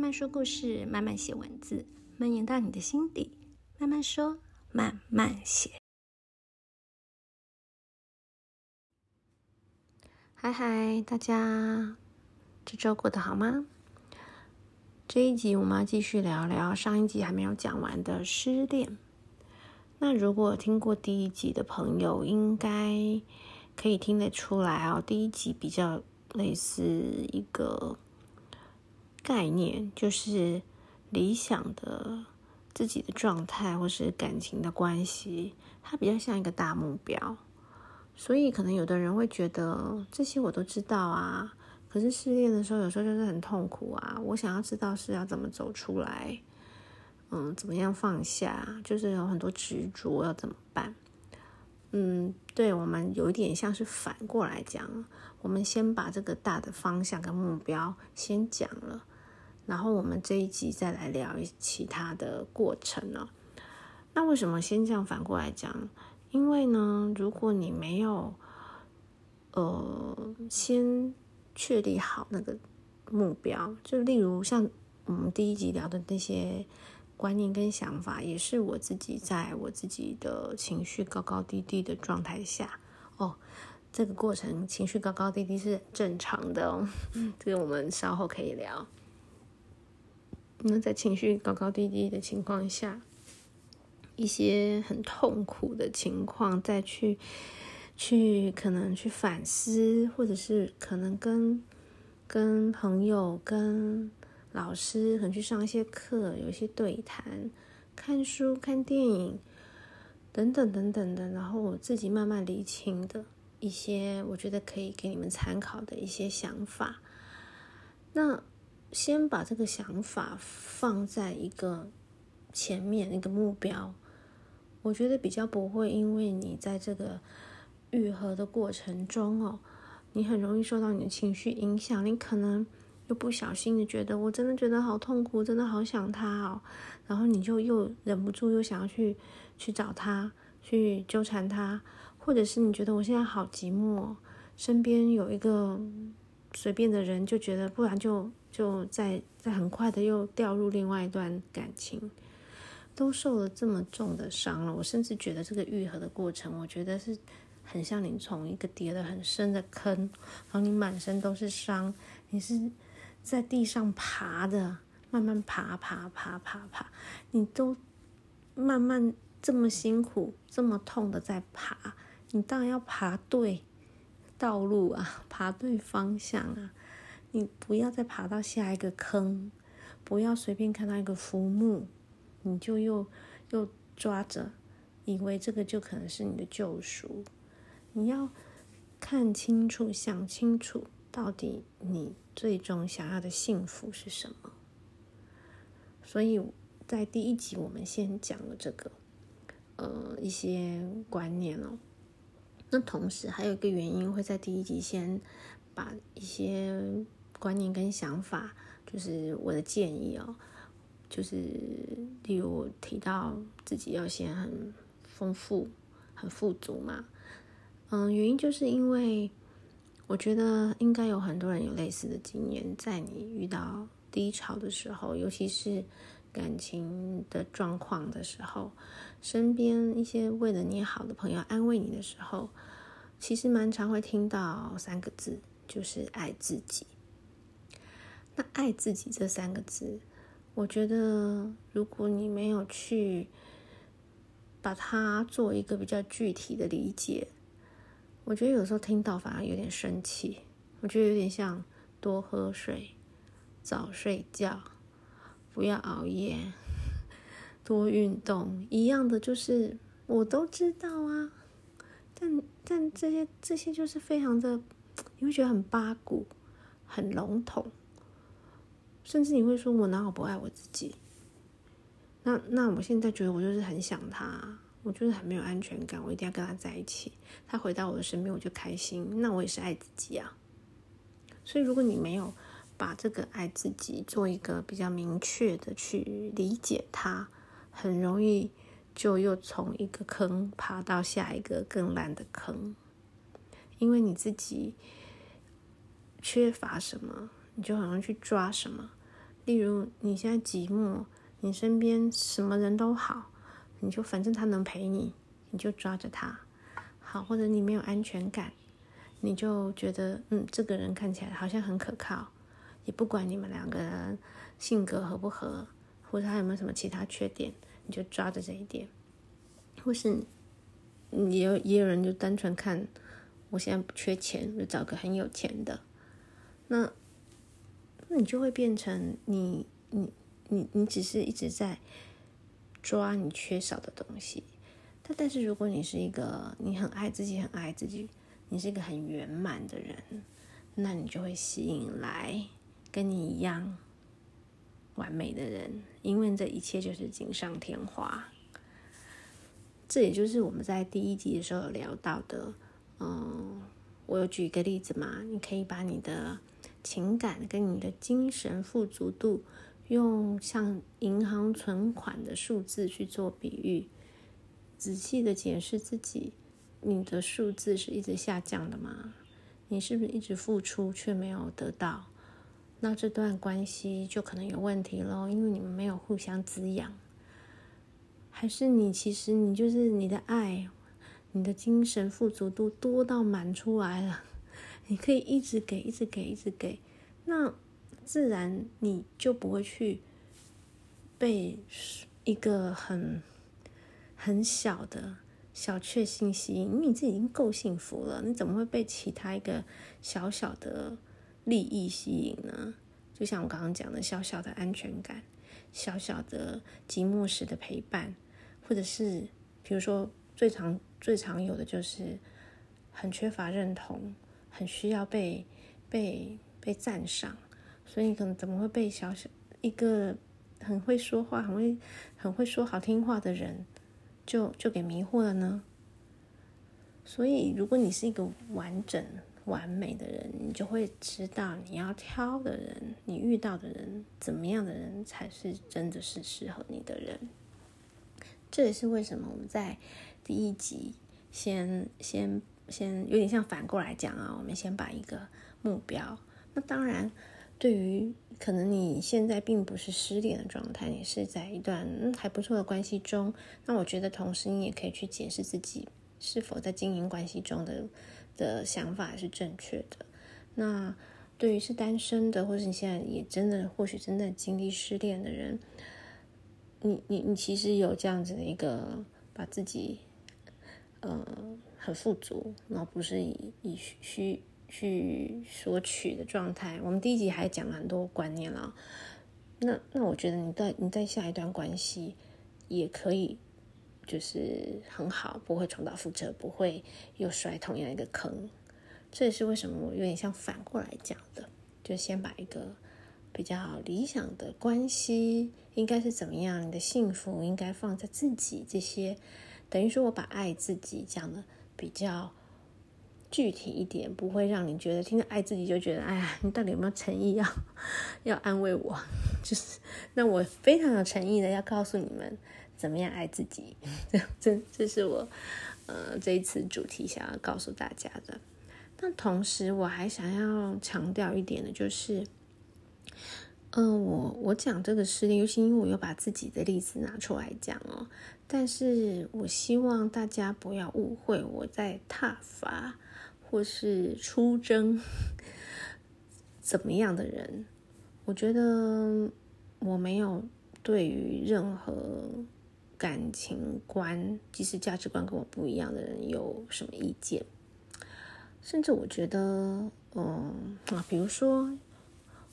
慢慢说故事，慢慢写文字，蔓延到你的心底。慢慢说，慢慢写。嗨嗨，大家这周过得好吗？这一集我们要继续聊聊上一集还没有讲完的失恋。那如果听过第一集的朋友，应该可以听得出来哦。第一集比较类似一个概念，就是理想的自己的状态，或是感情的关系，它比较像一个大目标。所以可能有的人会觉得这些我都知道啊，可是失恋的时候有时候就是很痛苦啊。我想要知道是要怎么走出来。嗯，怎么样放下？就是有很多执着，要怎么办？嗯，对，我们有一点像是反过来讲，我们先把这个大的方向跟目标先讲了，然后我们这一集再来聊其他的过程呢。那为什么先这样反过来讲？因为呢，如果你没有呃先确立好那个目标，就例如像我们第一集聊的那些。观念跟想法也是我自己在我自己的情绪高高低低的状态下哦，这个过程情绪高高低低是正常的哦，这个我们稍后可以聊。那在情绪高高低低的情况下，一些很痛苦的情况，再去去可能去反思，或者是可能跟跟朋友跟。老师可能去上一些课，有一些对谈、看书、看电影等等等等的，然后我自己慢慢理清的一些，我觉得可以给你们参考的一些想法。那先把这个想法放在一个前面一个目标，我觉得比较不会因为你在这个愈合的过程中哦，你很容易受到你的情绪影响，你可能。又不小心的觉得，我真的觉得好痛苦，真的好想他哦，然后你就又忍不住又想要去去找他，去纠缠他，或者是你觉得我现在好寂寞，身边有一个随便的人，就觉得不然就就在在很快的又掉入另外一段感情，都受了这么重的伤了，我甚至觉得这个愈合的过程，我觉得是很像你从一个跌得很深的坑，然后你满身都是伤，你是。在地上爬的，慢慢爬爬爬爬爬，你都慢慢这么辛苦，这么痛的在爬，你当然要爬对道路啊，爬对方向啊，你不要再爬到下一个坑，不要随便看到一个浮木，你就又又抓着，以为这个就可能是你的救赎，你要看清楚，想清楚。到底你最终想要的幸福是什么？所以在第一集我们先讲了这个，呃，一些观念哦。那同时还有一个原因会在第一集先把一些观念跟想法，就是我的建议哦，就是例如提到自己要先很丰富、很富足嘛。嗯，原因就是因为。我觉得应该有很多人有类似的经验，在你遇到低潮的时候，尤其是感情的状况的时候，身边一些为了你好的朋友安慰你的时候，其实蛮常会听到三个字，就是爱自己。那爱自己这三个字，我觉得如果你没有去把它做一个比较具体的理解。我觉得有时候听到反而有点生气，我觉得有点像多喝水、早睡觉、不要熬夜、多运动一样的，就是我都知道啊，但但这些这些就是非常的，你会觉得很八股、很笼统，甚至你会说我哪有不爱我自己？那那我现在觉得我就是很想他。我就是很没有安全感，我一定要跟他在一起。他回到我的身边，我就开心。那我也是爱自己啊。所以，如果你没有把这个爱自己做一个比较明确的去理解它，很容易就又从一个坑爬到下一个更烂的坑。因为你自己缺乏什么，你就很容易去抓什么。例如你现在寂寞，你身边什么人都好，你就反正他能陪你，你就抓着他。好，或者你没有安全感，你就觉得嗯，这个人看起来好像很可靠，也不管你们两个人性格合不合，或者他有没有什么其他缺点，你就抓着这一点。或是也有也有人就单纯看，我现在不缺钱，就找个很有钱的，那那你就会变成你你你你只是一直在抓你缺少的东西。但但是如果你是一个你很爱自己、很爱自己，你是一个很圆满的人，那你就会吸引来跟你一样完美的人，因为这一切就是锦上添花。这也就是我们在第一集的时候有聊到的。嗯，我有举一个例子嘛，你可以把你的情感跟你的精神富足度，用像银行存款的数字去做比喻。仔细的检视自己，你的数字是一直下降的吗？你是不是一直付出却没有得到？那这段关系就可能有问题喽，因为你们没有互相滋养。还是你其实你就是你的爱，你的精神富足度多到满出来了，你可以一直给，一直给，一直给，那自然你就不会去被一个很。很小的小确幸吸引，因为你自己已经够幸福了，你怎么会被其他一个小小的利益吸引呢？就像我刚刚讲的，小小的安全感，小小的寂寞时的陪伴，或者是比如说最常最常有的就是很缺乏认同，很需要被被被赞赏，所以你可能怎么会被小小一个很会说话、很会很会说好听话的人，就就给迷惑了呢。所以，如果你是一个完整、完美的人，你就会知道你要挑的人，你遇到的人，怎么样的人才是真的是适合你的人。这也是为什么我们在第一集先先先有点像反过来讲啊，我们先把一个目标。那当然。对于可能你现在并不是失恋的状态，你是在一段还不错的关系中，那我觉得同时你也可以去检视自己是否在经营关系中的的想法是正确的。那对于是单身的，或是你现在也真的或许真的经历失恋的人，你你你其实有这样子的一个把自己呃很富足，然后不是以以虚。去索取的状态，我们第一集还讲了很多观念了。那那我觉得你在你在下一段关系也可以，就是很好，不会重蹈覆辙，不会又摔同样一个坑。这也是为什么我有点像反过来讲的，就先把一个比较理想的关系应该是怎么样，你的幸福应该放在自己这些，等于说我把爱自己讲的比较。具体一点，不会让你觉得听着爱自己就觉得，哎呀，你到底有没有诚意要要安慰我？就是，那我非常有诚意的要告诉你们怎么样爱自己。这这是我呃这一次主题想要告诉大家的。但同时我还想要强调一点的，就是，嗯、我我讲这个事例，尤其因为我又把自己的例子拿出来讲哦。但是我希望大家不要误会我在挞伐。或是出征 怎么样的人，我觉得我没有对于任何感情观，即使价值观跟我不一样的人有什么意见。甚至我觉得，嗯啊，比如说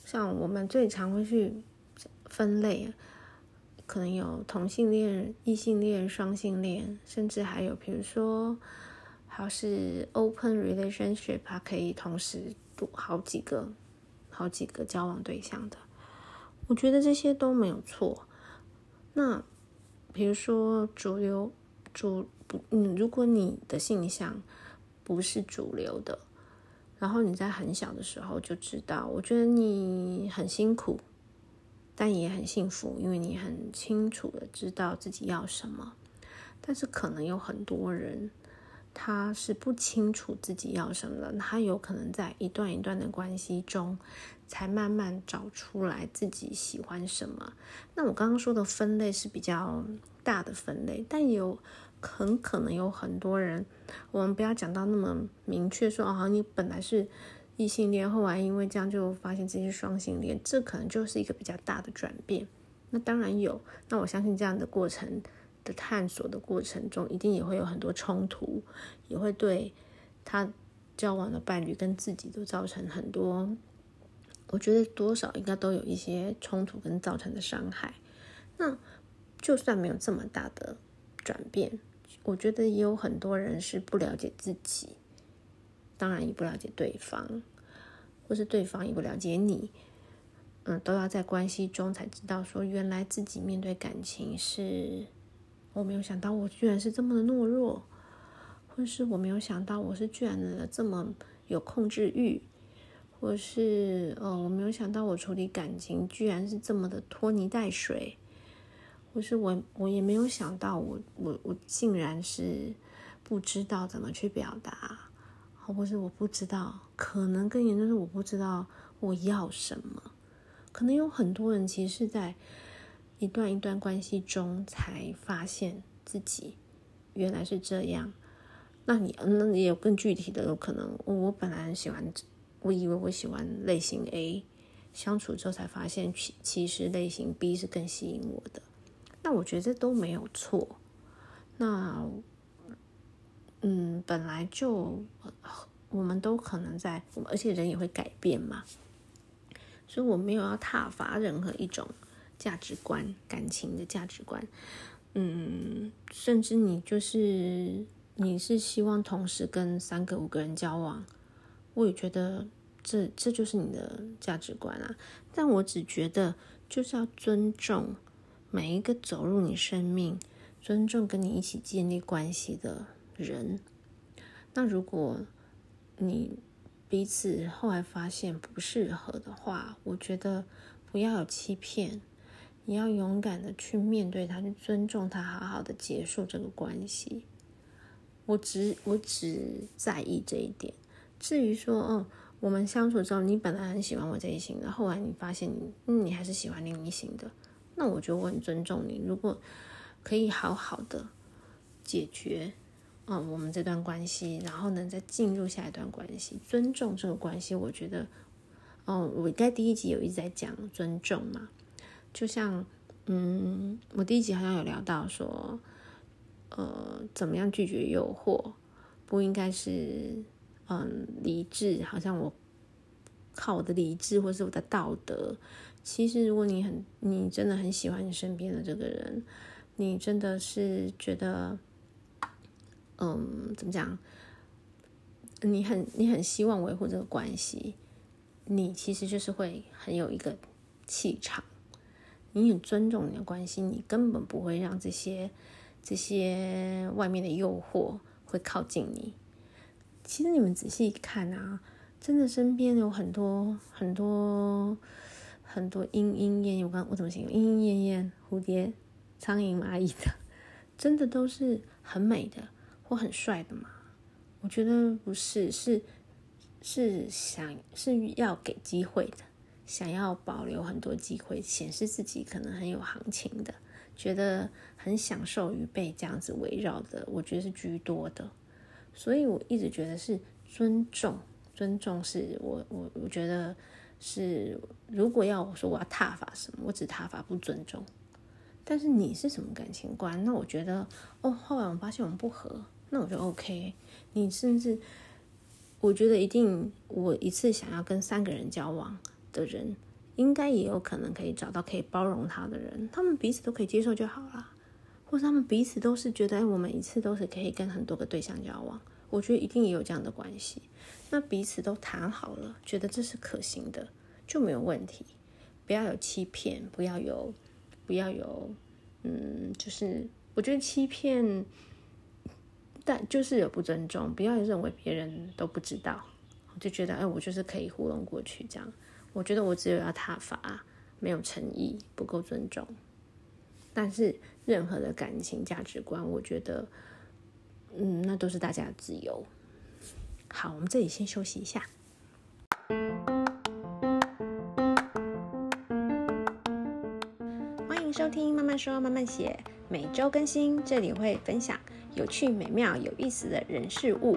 像我们最常会去分类，可能有同性恋、异性恋、双性恋，甚至还有比如说。还是 open relationship，它可以同时多好几个、好几个交往对象的。我觉得这些都没有错。那比如说主流主，嗯，如果你的性向不是主流的，然后你在很小的时候就知道，我觉得你很辛苦，但也很幸福，因为你很清楚的知道自己要什么。但是可能有很多人。他是不清楚自己要什么的，他有可能在一段一段的关系中，才慢慢找出来自己喜欢什么。那我刚刚说的分类是比较大的分类，但也有很可能有很多人，我们不要讲到那么明确说，哦，你本来是异性恋，后来因为这样就发现自己是双性恋，这可能就是一个比较大的转变。那当然有，那我相信这样的过程。的探索的过程中，一定也会有很多冲突，也会对他交往的伴侣跟自己都造成很多。我觉得多少应该都有一些冲突跟造成的伤害。那就算没有这么大的转变，我觉得也有很多人是不了解自己，当然也不了解对方，或是对方也不了解你。嗯，都要在关系中才知道，说原来自己面对感情是。我没有想到我居然是这么的懦弱，或是我没有想到我是居然的这么有控制欲，或是呃，我没有想到我处理感情居然是这么的拖泥带水，或是我我也没有想到我我我竟然是不知道怎么去表达，不是我不知道，可能更严重是我不知道我要什么，可能有很多人其实是在。一段一段关系中，才发现自己原来是这样。那你那你有更具体的有可能？我本来很喜欢，我以为我喜欢类型 A，相处之后才发现其其实类型 B 是更吸引我的。那我觉得这都没有错。那嗯，本来就我们都可能在，而且人也会改变嘛，所以我没有要挞伐任何一种。价值观、感情的价值观，嗯，甚至你就是你是希望同时跟三个、五个人交往，我也觉得这这就是你的价值观啊。但我只觉得就是要尊重每一个走入你生命、尊重跟你一起建立关系的人。那如果你彼此后来发现不适合的话，我觉得不要有欺骗。你要勇敢的去面对他，去尊重他，好好的结束这个关系。我只我只在意这一点。至于说，哦，我们相处之后，你本来很喜欢我这一型的，后来你发现你，嗯，你还是喜欢另一型的，那我觉得我很尊重你。如果可以好好的解决，嗯，我们这段关系，然后呢，再进入下一段关系，尊重这个关系，我觉得，哦，我在第一集有一直在讲尊重嘛。就像，嗯，我第一集好像有聊到说，呃，怎么样拒绝诱惑，不应该是，嗯，理智，好像我靠我的理智或是我的道德。其实，如果你很，你真的很喜欢你身边的这个人，你真的是觉得，嗯，怎么讲？你很，你很希望维护这个关系，你其实就是会很有一个气场。你很尊重你的关系，你根本不会让这些这些外面的诱惑会靠近你。其实你们仔细看啊，真的身边有很多很多很多莺莺燕燕，我刚我怎么形容？莺莺燕燕、蝴蝶、苍蝇、蚂蚁的，真的都是很美的或很帅的吗？我觉得不是，是是想是要给机会的。想要保留很多机会，显示自己可能很有行情的，觉得很享受于被这样子围绕的，我觉得是居多的。所以我一直觉得是尊重，尊重是我我我觉得是，如果要我说我要挞伐什么，我只挞伐不尊重。但是你是什么感情观？那我觉得哦，后来我发现我们不合，那我就 OK。你甚至我觉得一定，我一次想要跟三个人交往。的人应该也有可能可以找到可以包容他的人，他们彼此都可以接受就好了，或者他们彼此都是觉得，哎，我们一次都是可以跟很多个对象交往，我觉得一定也有这样的关系。那彼此都谈好了，觉得这是可行的，就没有问题。不要有欺骗，不要有，不要有，嗯，就是我觉得欺骗，但就是有不尊重，不要认为别人都不知道，就觉得，哎，我就是可以糊弄过去这样。我觉得我只有要挞伐，没有诚意，不够尊重。但是任何的感情价值观，我觉得，嗯，那都是大家的自由。好，我们这里先休息一下。欢迎收听慢慢说慢慢写，每周更新，这里会分享有趣、美妙、有意思的人事物。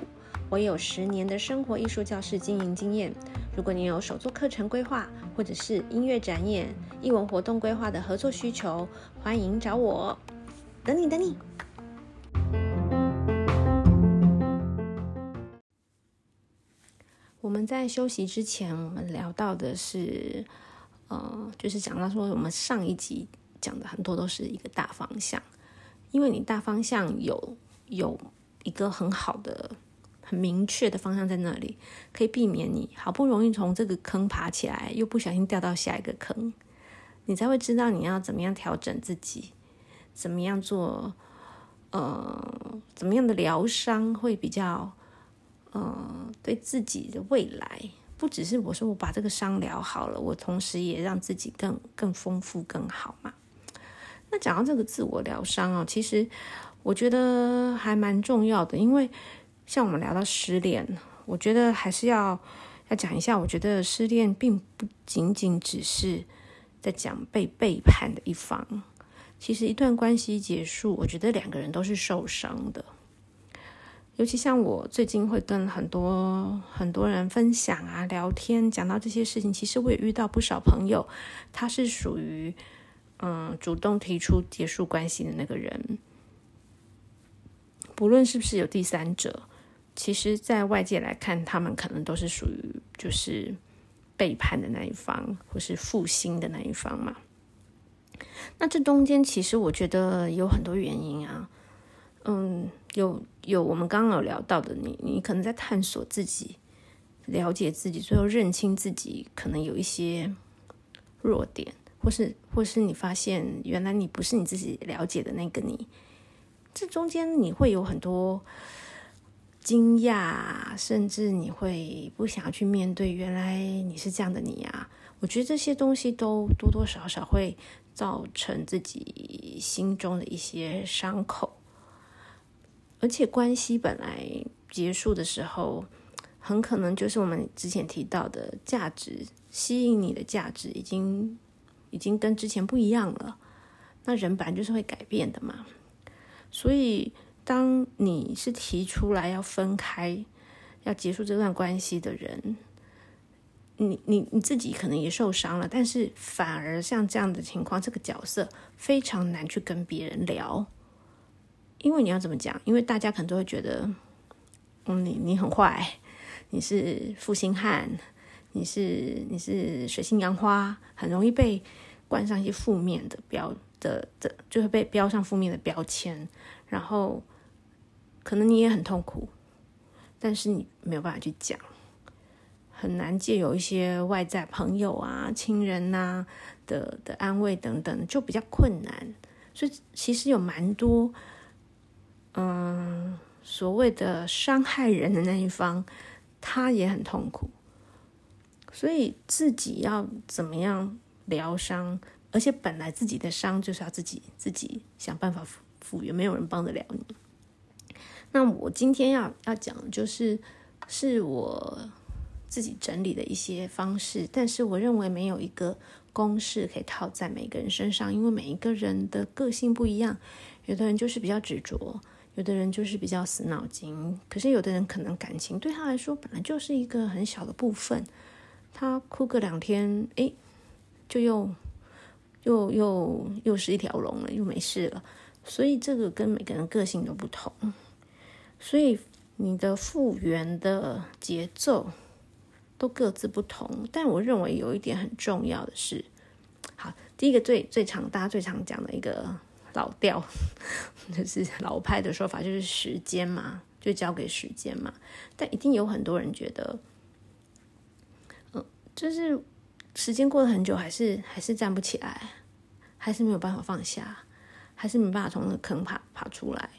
我有十年的生活艺术教室经营经验。如果你有手作课程规划，或者是音乐展演、艺文活动规划的合作需求，欢迎找我。等你，等你。我们在休息之前，我们聊到的是，呃，就是讲到说，我们上一集讲的很多都是一个大方向，因为你大方向有有一个很好的。很明确的方向在那里，可以避免你好不容易从这个坑爬起来，又不小心掉到下一个坑，你才会知道你要怎么样调整自己，怎么样做，呃，怎么样的疗伤会比较，呃，对自己的未来，不只是我说我把这个伤疗好了，我同时也让自己更更丰富更好嘛。那讲到这个自我疗伤哦，其实我觉得还蛮重要的，因为。像我们聊到失恋，我觉得还是要要讲一下。我觉得失恋并不仅仅只是在讲被背叛的一方，其实一段关系结束，我觉得两个人都是受伤的。尤其像我最近会跟很多很多人分享啊、聊天，讲到这些事情，其实我也遇到不少朋友，他是属于嗯主动提出结束关系的那个人，不论是不是有第三者。其实，在外界来看，他们可能都是属于就是背叛的那一方，或是负心的那一方嘛。那这中间，其实我觉得有很多原因啊。嗯，有有我们刚刚有聊到的，你你可能在探索自己，了解自己，最后认清自己可能有一些弱点，或是或是你发现原来你不是你自己了解的那个你。这中间你会有很多。惊讶，甚至你会不想要去面对，原来你是这样的你啊！我觉得这些东西都多多少少会造成自己心中的一些伤口，而且关系本来结束的时候，很可能就是我们之前提到的价值，吸引你的价值已经已经跟之前不一样了。那人本来就是会改变的嘛，所以。当你是提出来要分开、要结束这段关系的人，你你你自己可能也受伤了，但是反而像这样的情况，这个角色非常难去跟别人聊，因为你要怎么讲？因为大家可能都会觉得，嗯，你你很坏，你是负心汉，你是你是水性杨花，很容易被冠上一些负面的标的的，就会被标上负面的标签，然后。可能你也很痛苦，但是你没有办法去讲，很难借由一些外在朋友啊、亲人呐、啊、的的安慰等等，就比较困难。所以其实有蛮多，嗯，所谓的伤害人的那一方，他也很痛苦。所以自己要怎么样疗伤？而且本来自己的伤就是要自己自己想办法复原，没有人帮得了你。那我今天要要讲就是，是我自己整理的一些方式，但是我认为没有一个公式可以套在每个人身上，因为每一个人的个性不一样，有的人就是比较执着，有的人就是比较死脑筋，可是有的人可能感情对他来说本来就是一个很小的部分，他哭个两天，诶，就又又又又是一条龙了，又没事了，所以这个跟每个人个性都不同。所以你的复原的节奏都各自不同，但我认为有一点很重要的是，好，第一个最最常大家最常讲的一个老调，就是老派的说法，就是时间嘛，就交给时间嘛。但一定有很多人觉得，嗯，就是时间过了很久，还是还是站不起来，还是没有办法放下，还是没办法从那个坑爬爬出来。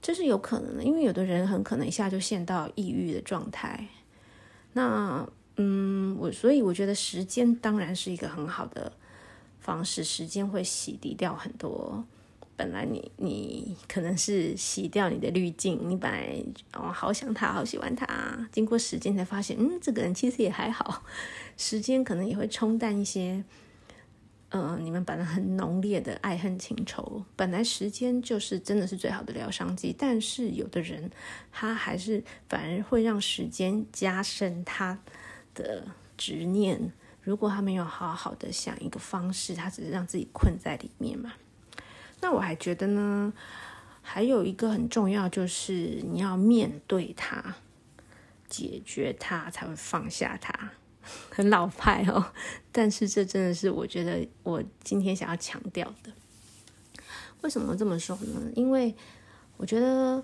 这是有可能的，因为有的人很可能一下就陷到抑郁的状态。那，嗯，我所以我觉得时间当然是一个很好的方式，时间会洗涤掉很多本来你你可能是洗掉你的滤镜，你本来哦好想他，好喜欢他，经过时间才发现，嗯，这个人其实也还好。时间可能也会冲淡一些，呃，你们本来很浓烈的爱恨情仇。本来时间就是真的是最好的疗伤剂，但是有的人他还是反而会让时间加深他的执念。如果他没有好好的想一个方式，他只是让自己困在里面嘛。那我还觉得呢，还有一个很重要，就是你要面对它，解决它，才会放下它。很老派哦，但是这真的是我觉得我今天想要强调的。为什么这么说呢？因为我觉得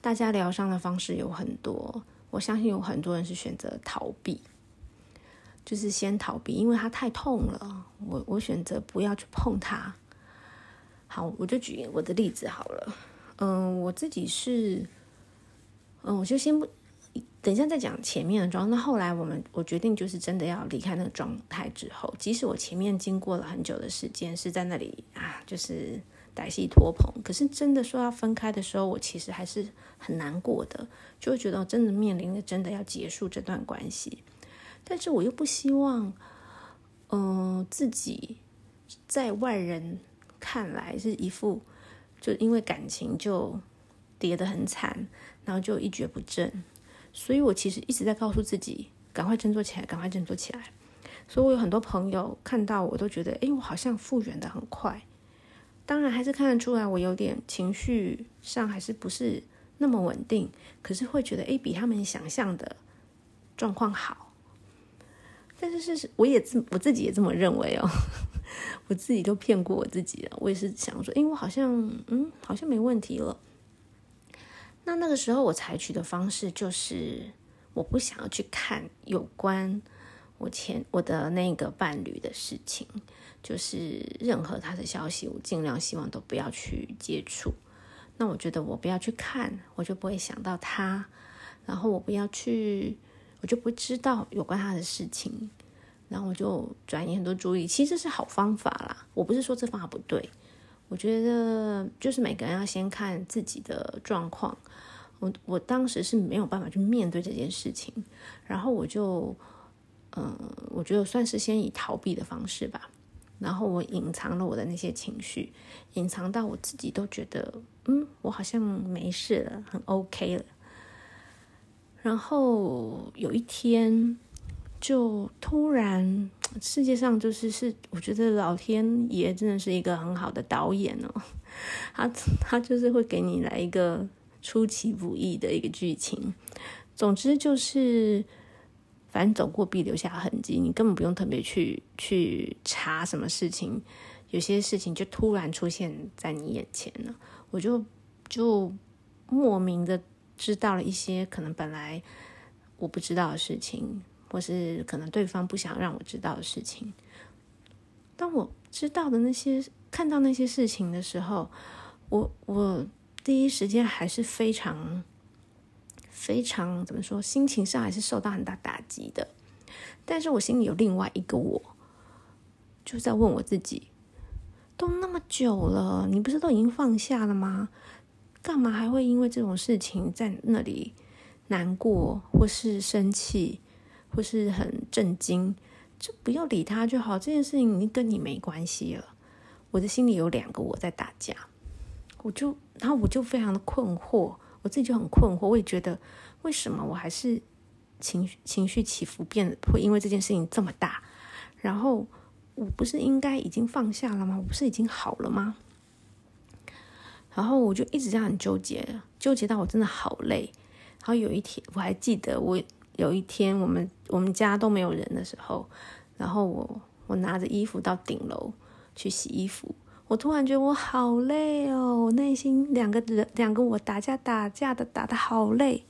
大家疗伤的方式有很多，我相信有很多人是选择逃避，就是先逃避，因为它太痛了。我我选择不要去碰它。好，我就举我的例子好了。嗯，我自己是，嗯，我就先不，等一下再讲前面的状态。那后来我们，我决定就是真的要离开那个状态之后，即使我前面经过了很久的时间是在那里啊，就是歹戏拖棚，可是真的说要分开的时候，我其实还是很难过的，就会觉得我真的面临着真的要结束这段关系。但是我又不希望，嗯，自己在外人。看来是一副，就因为感情就跌得很惨，然后就一蹶不振。所以我其实一直在告诉自己，赶快振作起来，赶快振作起来。所以我有很多朋友看到我都觉得，哎，我好像复原的很快。当然还是看得出来，我有点情绪上还是不是那么稳定。可是会觉得，哎，比他们想象的状况好。但是是，我也自我自己也这么认为哦。我自己都骗过我自己了，我也是想说，诶，我好像，嗯，好像没问题了。那那个时候我采取的方式就是，我不想要去看有关我前我的那个伴侣的事情，就是任何他的消息，我尽量希望都不要去接触。那我觉得我不要去看，我就不会想到他，然后我不要去，我就不知道有关他的事情。然后我就转移很多注意，其实是好方法啦。我不是说这方法不对，我觉得就是每个人要先看自己的状况。我我当时是没有办法去面对这件事情，然后我就，嗯，我觉得算是先以逃避的方式吧。然后我隐藏了我的那些情绪，隐藏到我自己都觉得，嗯，我好像没事了，很 OK 了。然后有一天。就突然，世界上就是是，我觉得老天爷真的是一个很好的导演哦，他他就是会给你来一个出其不意的一个剧情。总之就是，反正走过必留下痕迹，你根本不用特别去去查什么事情，有些事情就突然出现在你眼前了。我就就莫名的知道了一些可能本来我不知道的事情。或是可能对方不想让我知道的事情，当我知道的那些、看到那些事情的时候，我我第一时间还是非常非常怎么说，心情上还是受到很大打击的。但是我心里有另外一个我，就在问我自己：都那么久了，你不是都已经放下了吗？干嘛还会因为这种事情在那里难过或是生气？或是很震惊，就不要理他就好。这件事情已经跟你没关系了。我的心里有两个我在打架，我就，然后我就非常的困惑，我自己就很困惑。我也觉得，为什么我还是情绪情绪起伏变会因为这件事情这么大？然后我不是应该已经放下了吗？我不是已经好了吗？然后我就一直这样很纠结，纠结到我真的好累。然后有一天，我还记得我。有一天，我们我们家都没有人的时候，然后我我拿着衣服到顶楼去洗衣服，我突然觉得我好累哦，我内心两个人两个我打架打架的打得好累，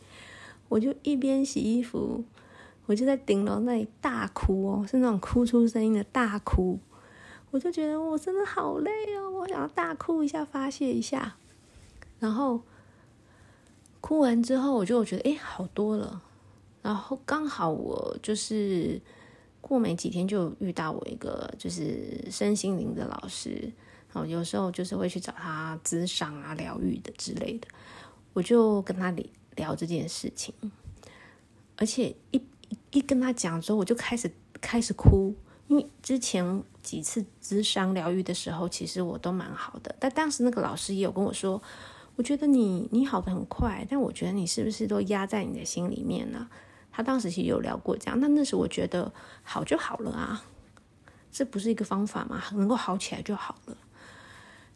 我就一边洗衣服，我就在顶楼那里大哭哦，是那种哭出声音的大哭，我就觉得我真的好累哦，我想要大哭一下发泄一下，然后哭完之后，我就觉得诶，好多了。然后刚好我就是过没几天就遇到我一个就是身心灵的老师，然后，有时候就是会去找他咨商啊、疗愈的之类的。我就跟他聊这件事情，而且一一跟他讲之后，我就开始开始哭，因为之前几次咨商疗愈的时候，其实我都蛮好的，但当时那个老师也有跟我说，我觉得你你好得很快，但我觉得你是不是都压在你的心里面呢？他当时其实有聊过这样，那那时我觉得好就好了啊，这不是一个方法吗？能够好起来就好了。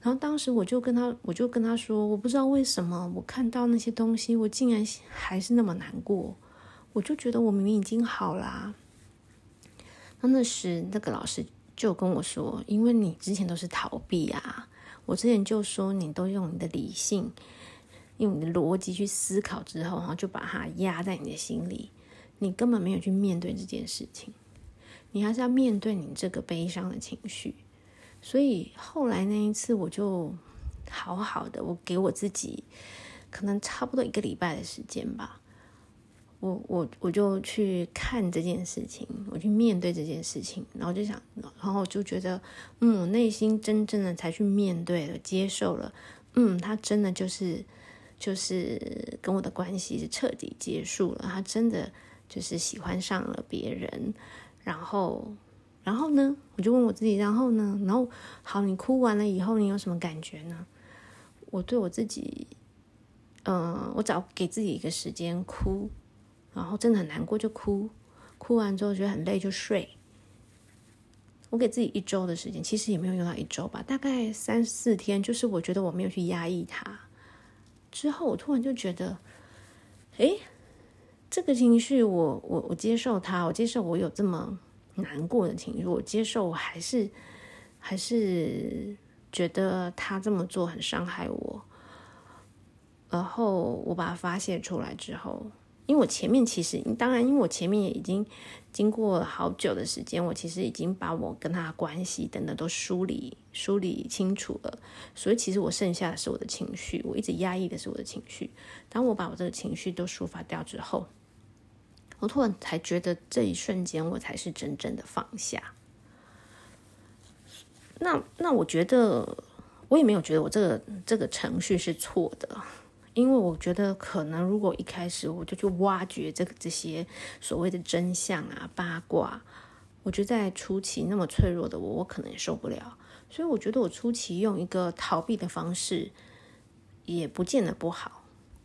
然后当时我就跟他，我就跟他说，我不知道为什么我看到那些东西，我竟然还是那么难过。我就觉得我明明已经好啦。那那时那个老师就跟我说，因为你之前都是逃避啊，我之前就说你都用你的理性，用你的逻辑去思考之后，然后就把它压在你的心里。你根本没有去面对这件事情，你还是要面对你这个悲伤的情绪。所以后来那一次，我就好好的，我给我自己可能差不多一个礼拜的时间吧。我我我就去看这件事情，我去面对这件事情，然后就想，然后就觉得，嗯，我内心真正的才去面对了，接受了，嗯，他真的就是就是跟我的关系是彻底结束了，他真的。就是喜欢上了别人，然后，然后呢，我就问我自己，然后呢，然后好，你哭完了以后，你有什么感觉呢？我对我自己，嗯、我找给自己一个时间哭，然后真的很难过就哭，哭完之后觉得很累就睡。我给自己一周的时间，其实也没有用到一周吧，大概三四天，就是我觉得我没有去压抑它，之后我突然就觉得，诶。这个情绪我，我我接受它，我接受我有这么难过的情绪，我接受，我还是还是觉得他这么做很伤害我。然后我把它发泄出来之后，因为我前面其实当然，因为我前面也已经经过好久的时间，我其实已经把我跟他关系等等都梳理梳理清楚了，所以其实我剩下的是我的情绪，我一直压抑的是我的情绪。当我把我这个情绪都抒发掉之后。我突然才觉得，这一瞬间我才是真正的放下。那那我觉得，我也没有觉得我这个这个程序是错的，因为我觉得可能如果一开始我就去挖掘这个这些所谓的真相啊八卦，我觉得在初期那么脆弱的我，我可能也受不了。所以我觉得我初期用一个逃避的方式，也不见得不好。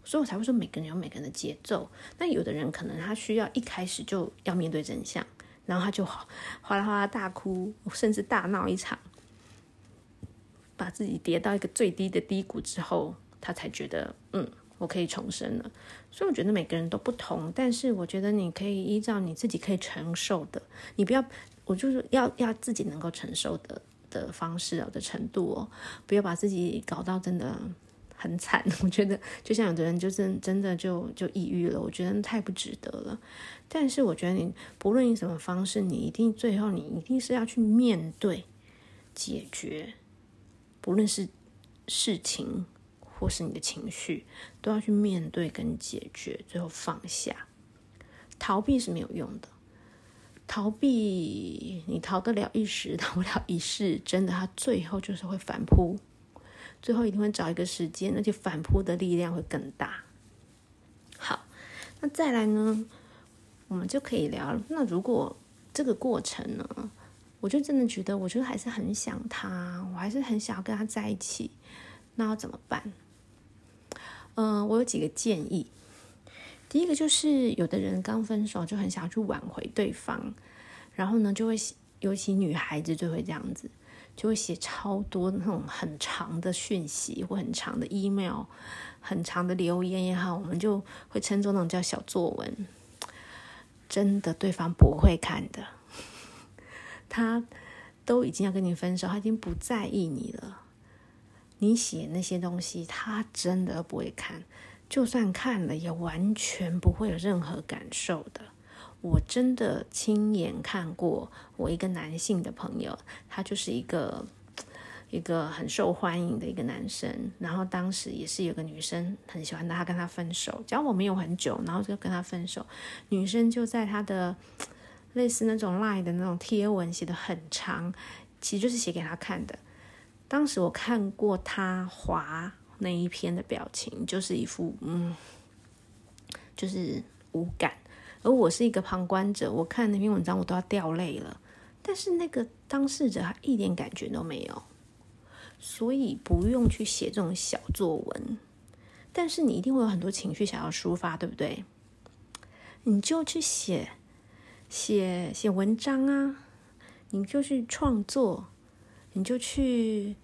所以我才会说，每个人有每个人的节奏。那有的人可能他需要一开始就要面对真相，然后他就哗啦哗啦大哭，甚至大闹一场，把自己跌到一个最低的低谷之后，他才觉得嗯，我可以重生了。所以我觉得每个人都不同，但是我觉得你可以依照你自己可以承受的，你不要，我就是要要自己能够承受的的方式哦的程度哦，不要把自己搞到真的。很惨，我觉得就像有的人就是真的就就抑郁了，我觉得太不值得了。但是我觉得你不论以什么方式，你一定最后你一定是要去面对、解决，不论是事情或是你的情绪，都要去面对跟解决，最后放下。逃避是没有用的，逃避你逃得了一时，逃不了一世，真的，它最后就是会反扑。最后一定会找一个时间，而且反扑的力量会更大。好，那再来呢，我们就可以聊。那如果这个过程呢，我就真的觉得，我就还是很想他，我还是很想要跟他在一起，那要怎么办？嗯、我有几个建议。第一个就是，有的人刚分手就很想要去挽回对方，然后呢，就会尤其女孩子就会这样子。就会写超多那种很长的讯息或很长的 email，很长的留言也好，我们就会称作那种叫小作文。真的，对方不会看的，他都已经要跟你分手，他已经不在意你了。你写那些东西，他真的不会看，就算看了，也完全不会有任何感受的。我真的亲眼看过，我一个男性的朋友，他就是一个一个很受欢迎的一个男生。然后当时也是有个女生很喜欢他，跟他分手，交往没有很久，然后就跟他分手。女生就在他的类似那种 line 的那种贴文写得很长，其实就是写给他看的。当时我看过他滑那一篇的表情，就是一副嗯，就是无感。而我是一个旁观者，我看那篇文章我都要掉泪了。但是那个当事者他一点感觉都没有，所以不用去写这种小作文。但是你一定会有很多情绪想要抒发，对不对？你就去写写写文章啊，你就去创作，你就去，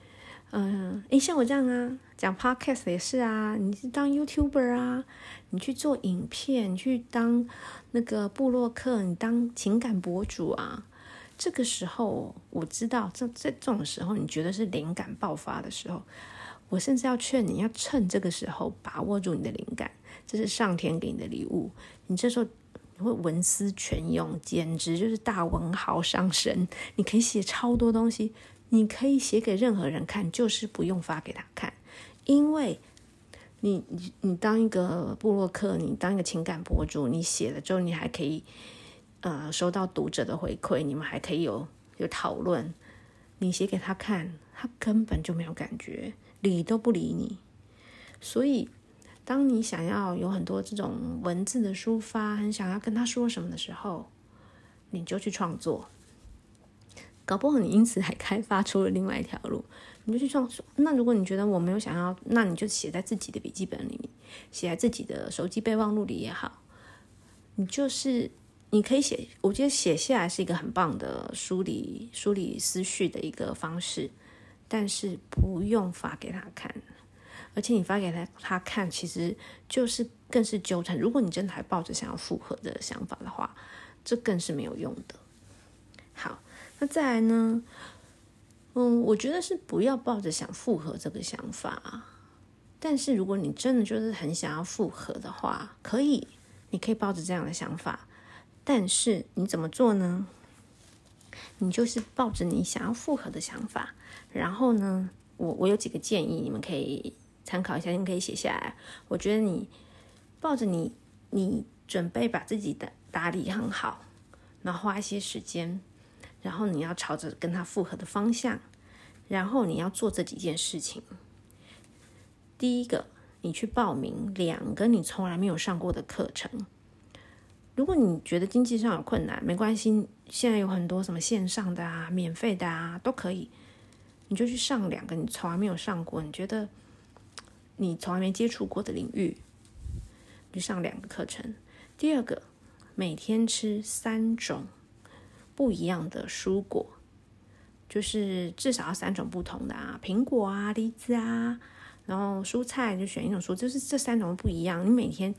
嗯、呃，诶，像我这样啊，讲 podcast 也是啊，你是当 YouTuber 啊，你去做影片，你去当那个布洛克，你当情感博主啊。这个时候，我知道，这在这种时候，你觉得是灵感爆发的时候，我甚至要劝你要趁这个时候把握住你的灵感，这是上天给你的礼物。你这时候你会文思泉涌，简直就是大文豪上身。你可以写超多东西，你可以写给任何人看，就是不用发给他看，因为你你你当一个部落客，你当一个情感博主，你写了之后，你还可以。呃，收到读者的回馈，你们还可以有有讨论。你写给他看，他根本就没有感觉，理都不理你。所以，当你想要有很多这种文字的抒发，很想要跟他说什么的时候，你就去创作。搞不好你因此还开发出了另外一条路，你就去创。那如果你觉得我没有想要，那你就写在自己的笔记本里面，写在自己的手机备忘录里也好，你就是。你可以写，我觉得写下来是一个很棒的梳理、梳理思绪的一个方式，但是不用发给他看，而且你发给他他看，其实就是更是纠缠。如果你真的还抱着想要复合的想法的话，这更是没有用的。好，那再来呢？嗯，我觉得是不要抱着想复合这个想法，但是如果你真的就是很想要复合的话，可以，你可以抱着这样的想法。但是你怎么做呢？你就是抱着你想要复合的想法，然后呢，我我有几个建议，你们可以参考一下，你们可以写下来。我觉得你抱着你，你准备把自己的打理很好，然后花一些时间，然后你要朝着跟他复合的方向，然后你要做这几件事情。第一个，你去报名两个你从来没有上过的课程。如果你觉得经济上有困难，没关系，现在有很多什么线上的啊、免费的啊，都可以，你就去上两个你从来没有上过、你觉得你从来没接触过的领域，就上两个课程。第二个，每天吃三种不一样的蔬果，就是至少要三种不同的啊，苹果啊、梨子啊，然后蔬菜就选一种蔬，就是这三种不一样，你每天。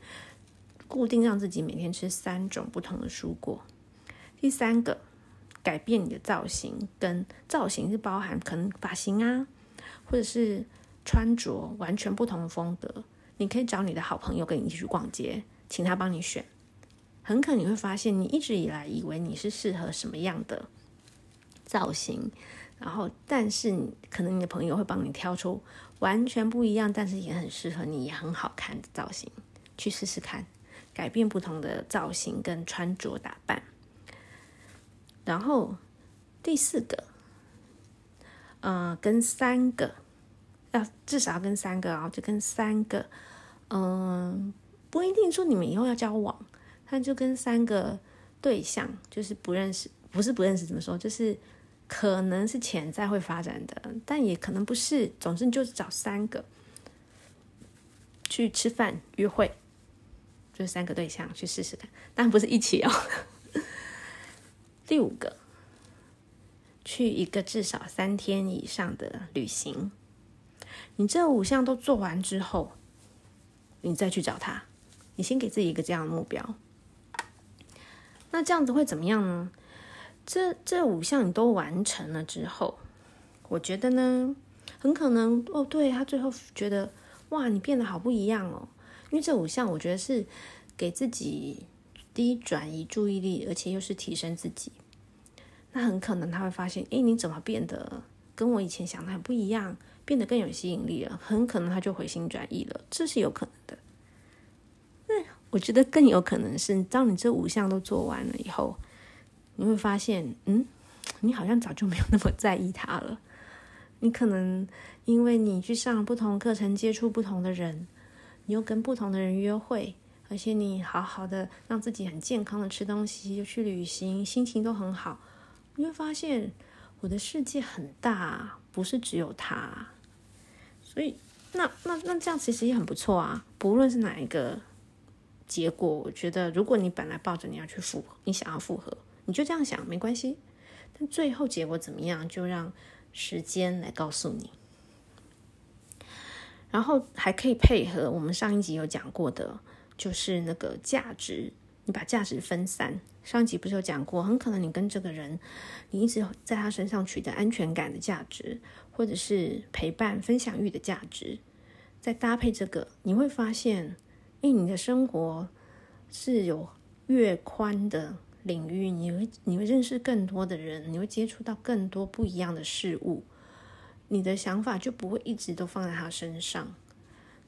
固定让自己每天吃三种不同的蔬果。第三个，改变你的造型，跟造型是包含可能发型啊，或者是穿着完全不同的风格。你可以找你的好朋友跟你一起去逛街，请他帮你选。很可能你会发现，你一直以来以为你是适合什么样的造型，然后但是可能你的朋友会帮你挑出完全不一样，但是也很适合你，也很好看的造型，去试试看。改变不同的造型跟穿着打扮，然后第四个，呃，跟三个，要至少要跟三个啊，就跟三个，嗯、不一定说你们以后要交往，他就跟三个对象，就是不认识，不是不认识，怎么说，就是可能是潜在会发展的，但也可能不是，总之就是找三个去吃饭约会。就三个对象去试试看，但不是一起哦。第五个，去一个至少三天以上的旅行。你这五项都做完之后，你再去找他。你先给自己一个这样的目标。那这样子会怎么样呢？这这五项你都完成了之后，我觉得呢，很可能哦，对，他最后觉得哇，你变得好不一样哦。因为这五项，我觉得是给自己第一转移注意力，而且又是提升自己。那很可能他会发现，诶，你怎么变得跟我以前想的很不一样，变得更有吸引力了？很可能他就回心转意了，这是有可能的。那我觉得更有可能是，当你这五项都做完了以后，你会发现，嗯，你好像早就没有那么在意他了。你可能因为你去上不同课程，接触不同的人，你又跟不同的人约会，而且你好好的让自己很健康的吃东西，又去旅行，心情都很好，你会发现我的世界很大，不是只有他。所以，那那那这样其实也很不错啊。不论是哪一个结果，我觉得如果你本来抱着你要去复合，你想要复合，你就这样想没关系。但最后结果怎么样，就让时间来告诉你。然后还可以配合我们上一集有讲过的，就是那个价值，你把价值分散。上一集不是有讲过，很可能你跟这个人，你一直在他身上取得安全感的价值。或者是陪伴、分享欲的价值，再搭配这个，你会发现，哎，你的生活是有越宽的领域，你会你会认识更多的人，你会接触到更多不一样的事物，你的想法就不会一直都放在他身上。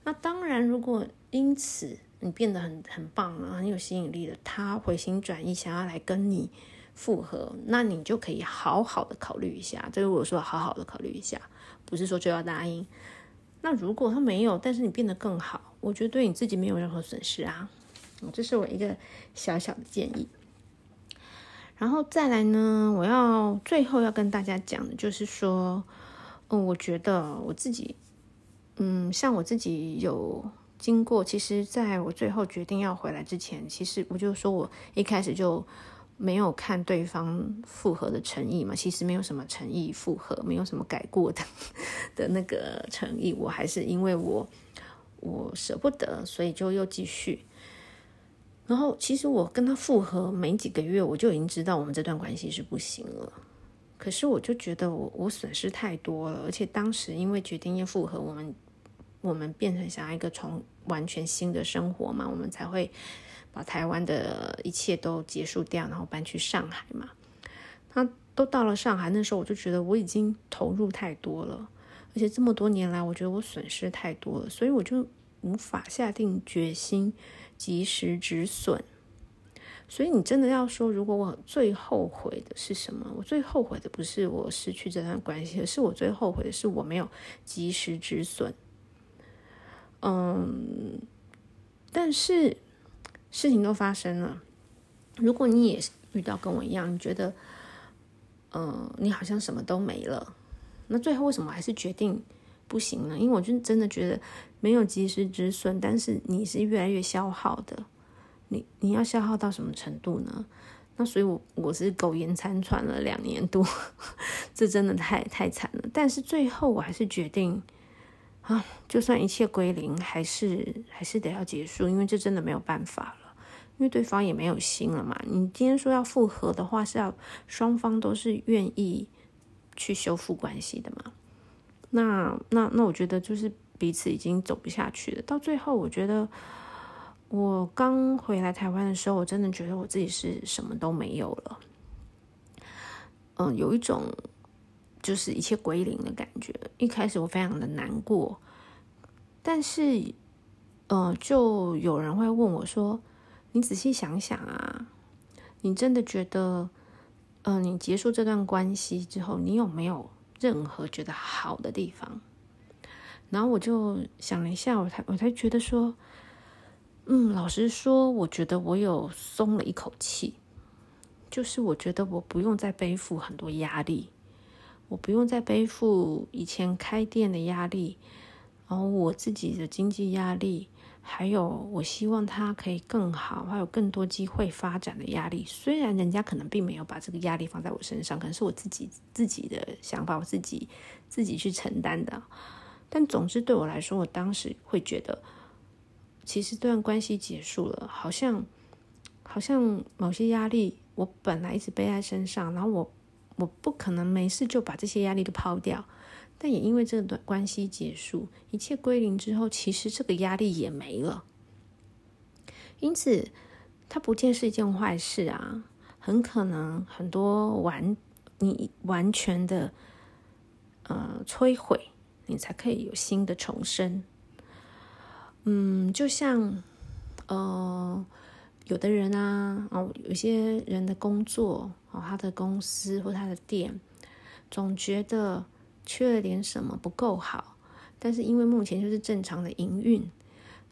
那当然，如果因此你变得很很棒啊，很有吸引力的，他回心转意想要来跟你。复合，那你就可以好好的考虑一下。这个我说好好的考虑一下，不是说就要答应。那如果他没有，但是你变得更好，我觉得对你自己没有任何损失啊。这是我一个小小的建议。然后再来呢，我要最后要跟大家讲的就是说，嗯，我觉得我自己，嗯，像我自己有经过，其实在我最后决定要回来之前，其实我就说我一开始就。没有看对方复合的诚意嘛？其实没有什么诚意复合，没有什么改过的 的那个诚意。我还是因为我我舍不得，所以就又继续。然后其实我跟他复合没几个月，我就已经知道我们这段关系是不行了。可是我就觉得我我损失太多了，而且当时因为决定要复合，我们我们变成想要一个从完全新的生活嘛，我们才会。把台湾的一切都结束掉，然后搬去上海嘛。他都到了上海，那时候我就觉得我已经投入太多了，而且这么多年来，我觉得我损失太多了，所以我就无法下定决心及时止损。所以你真的要说，如果我最后悔的是什么？我最后悔的不是我失去这段关系，而是我最后悔的是我没有及时止损。嗯，但是。事情都发生了，如果你也遇到跟我一样，你觉得，嗯、呃，你好像什么都没了，那最后为什么还是决定不行呢？因为我就真的觉得没有及时止损，但是你是越来越消耗的，你你要消耗到什么程度呢？那所以，我我是苟延残喘了两年多，这真的太太惨了。但是最后我还是决定。啊，就算一切归零，还是还是得要结束，因为这真的没有办法了，因为对方也没有心了嘛。你今天说要复合的话，是要双方都是愿意去修复关系的嘛？那那那，我觉得就是彼此已经走不下去了。到最后，我觉得我刚回来台湾的时候，我真的觉得我自己是什么都没有了。嗯，有一种。就是一切归零的感觉。一开始我非常的难过，但是，嗯、呃，就有人会问我说：“你仔细想想啊，你真的觉得，呃，你结束这段关系之后，你有没有任何觉得好的地方？”然后我就想了一下，我才我才觉得说，嗯，老实说，我觉得我有松了一口气，就是我觉得我不用再背负很多压力。我不用再背负以前开店的压力，然后我自己的经济压力，还有我希望他可以更好，还有更多机会发展的压力。虽然人家可能并没有把这个压力放在我身上，可能是我自己自己的想法，我自己自己去承担的。但总之对我来说，我当时会觉得，其实这段关系结束了，好像好像某些压力我本来一直背在身上，然后我。我不可能没事就把这些压力都抛掉，但也因为这段关系结束，一切归零之后，其实这个压力也没了。因此，它不见是一件坏事啊。很可能很多完你完全的呃摧毁，你才可以有新的重生。嗯，就像呃。有的人啊，哦，有些人的工作，哦，他的公司或他的店，总觉得缺了点什么不够好，但是因为目前就是正常的营运，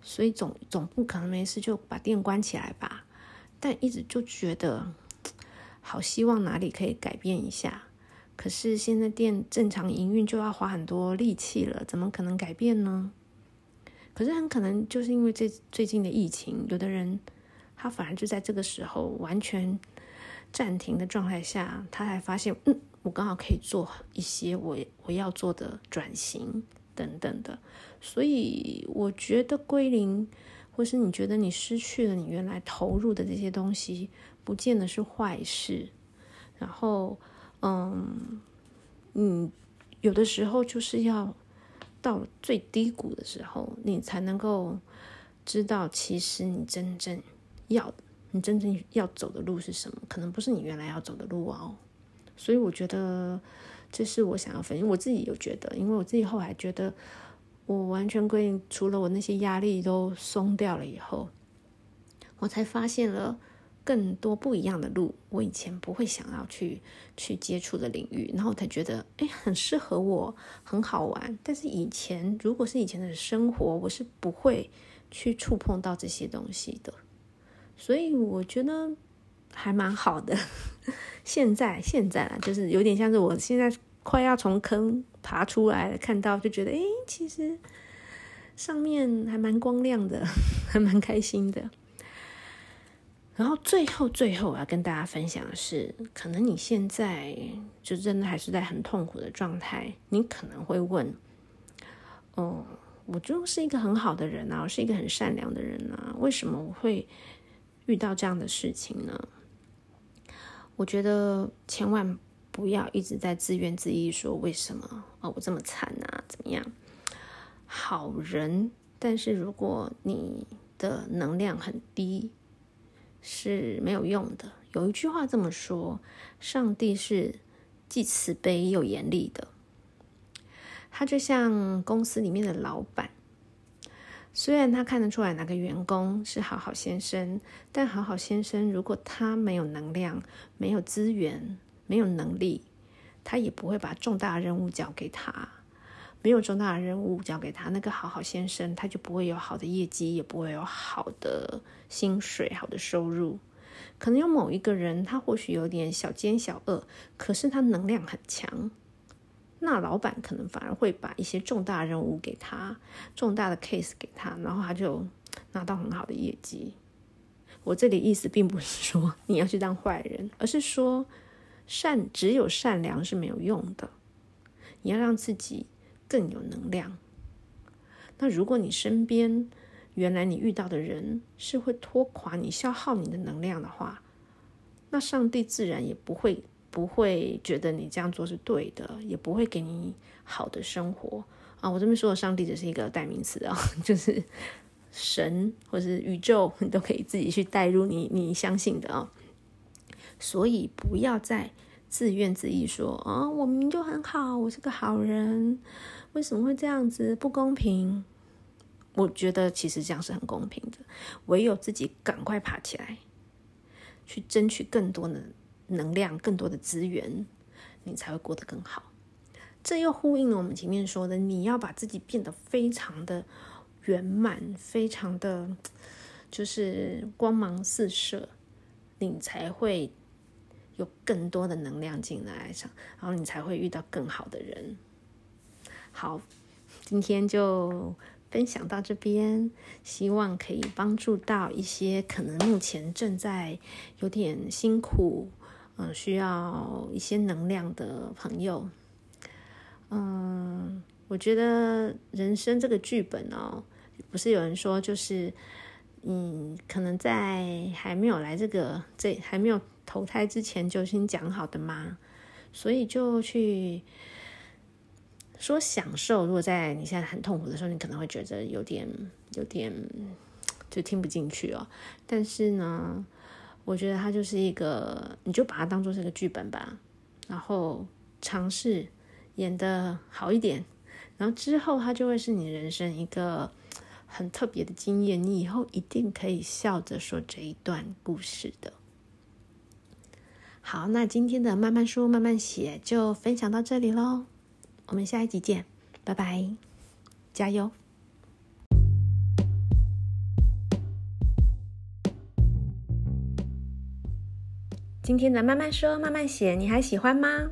所以总总不可能没事就把店关起来吧。但一直就觉得 好希望哪里可以改变一下，可是现在店正常营运就要花很多力气了，怎么可能改变呢？可是很可能就是因为这最近的疫情，有的人他反而就在这个时候完全暂停的状态下，他才发现，嗯，我刚好可以做一些我我要做的转型等等的，所以我觉得归零，或是你觉得你失去了你原来投入的这些东西，不见得是坏事。然后，嗯，你，有的时候就是要到最低谷的时候，你才能够知道，其实你真正要。你真正要走的路是什么？可能不是你原来要走的路哦。所以我觉得这是我想要分享。我自己有觉得，因为我自己后来觉得，我完全归零，除了我那些压力都松掉了以后，我才发现了更多不一样的路。我以前不会想要去去接触的领域，然后才觉得，哎，很适合我，很好玩。但是以前如果是以前的生活，我是不会去触碰到这些东西的。所以我觉得还蛮好的。现在现在啦，就是有点像是我现在快要从坑爬出来了，看到就觉得，哎，其实上面还蛮光亮的，还蛮开心的。然后最后最后我要跟大家分享的是，可能你现在就真的还是在很痛苦的状态，你可能会问，哦，我就是一个很好的人啊，我是一个很善良的人啊，为什么我会？遇到这样的事情呢，我觉得千万不要一直在自怨自艾，说为什么哦，我这么惨啊，怎么样？好人，但是如果你的能量很低，是没有用的。有一句话这么说：上帝是既慈悲又严厉的，他就像公司里面的老板。虽然他看得出来哪个员工是好好先生，但好好先生如果他没有能量、没有资源、没有能力，他也不会把重大任务交给他。没有重大的任务交给他，那个好好先生他就不会有好的业绩，也不会有好的薪水、好的收入。可能有某一个人，他或许有点小奸小恶，可是他能量很强。那老板可能反而会把一些重大任务给他，重大的 case 给他，然后他就拿到很好的业绩。我这里意思并不是说 你要去当坏人，而是说善只有善良是没有用的，你要让自己更有能量。那如果你身边原来你遇到的人是会拖垮你、消耗你的能量的话，那上帝自然也不会。不会觉得你这样做是对的，也不会给你好的生活啊！我这边说的上帝只是一个代名词啊，就是神或是宇宙，你 都可以自己去带入你你相信的啊。所以不要再自怨自艾说啊，我明明就很好，我是个好人，为什么会这样子？不公平！我觉得其实这样是很公平的，唯有自己赶快爬起来，去争取更多的。能量更多的资源，你才会过得更好。这又呼应了我们前面说的，你要把自己变得非常的圆满，非常的就是光芒四射，你才会有更多的能量进来上，然后你才会遇到更好的人。好，今天就分享到这边，希望可以帮助到一些可能目前正在有点辛苦。嗯，需要一些能量的朋友，嗯，我觉得人生这个剧本哦，不是有人说就是，嗯，可能在还没有来这个这还没有投胎之前就先讲好的吗？所以就去说享受。如果在你现在很痛苦的时候，你可能会觉得有点有点 就听不进去哦。但是呢。我觉得它就是一个，你就把它当做是个剧本吧，然后尝试演的好一点，然后之后它就会是你人生一个很特别的经验，你以后一定可以笑着说这一段故事的。好，那今天的慢慢说慢慢写就分享到这里喽，我们下一集见，拜拜，加油！今天的慢慢说慢慢写，你还喜欢吗？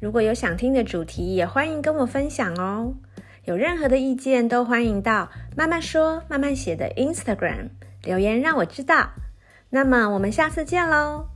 如果有想听的主题，也欢迎跟我分享哦。有任何的意见，都欢迎到慢慢说慢慢写的 Instagram 留言，让我知道。那么我们下次见喽。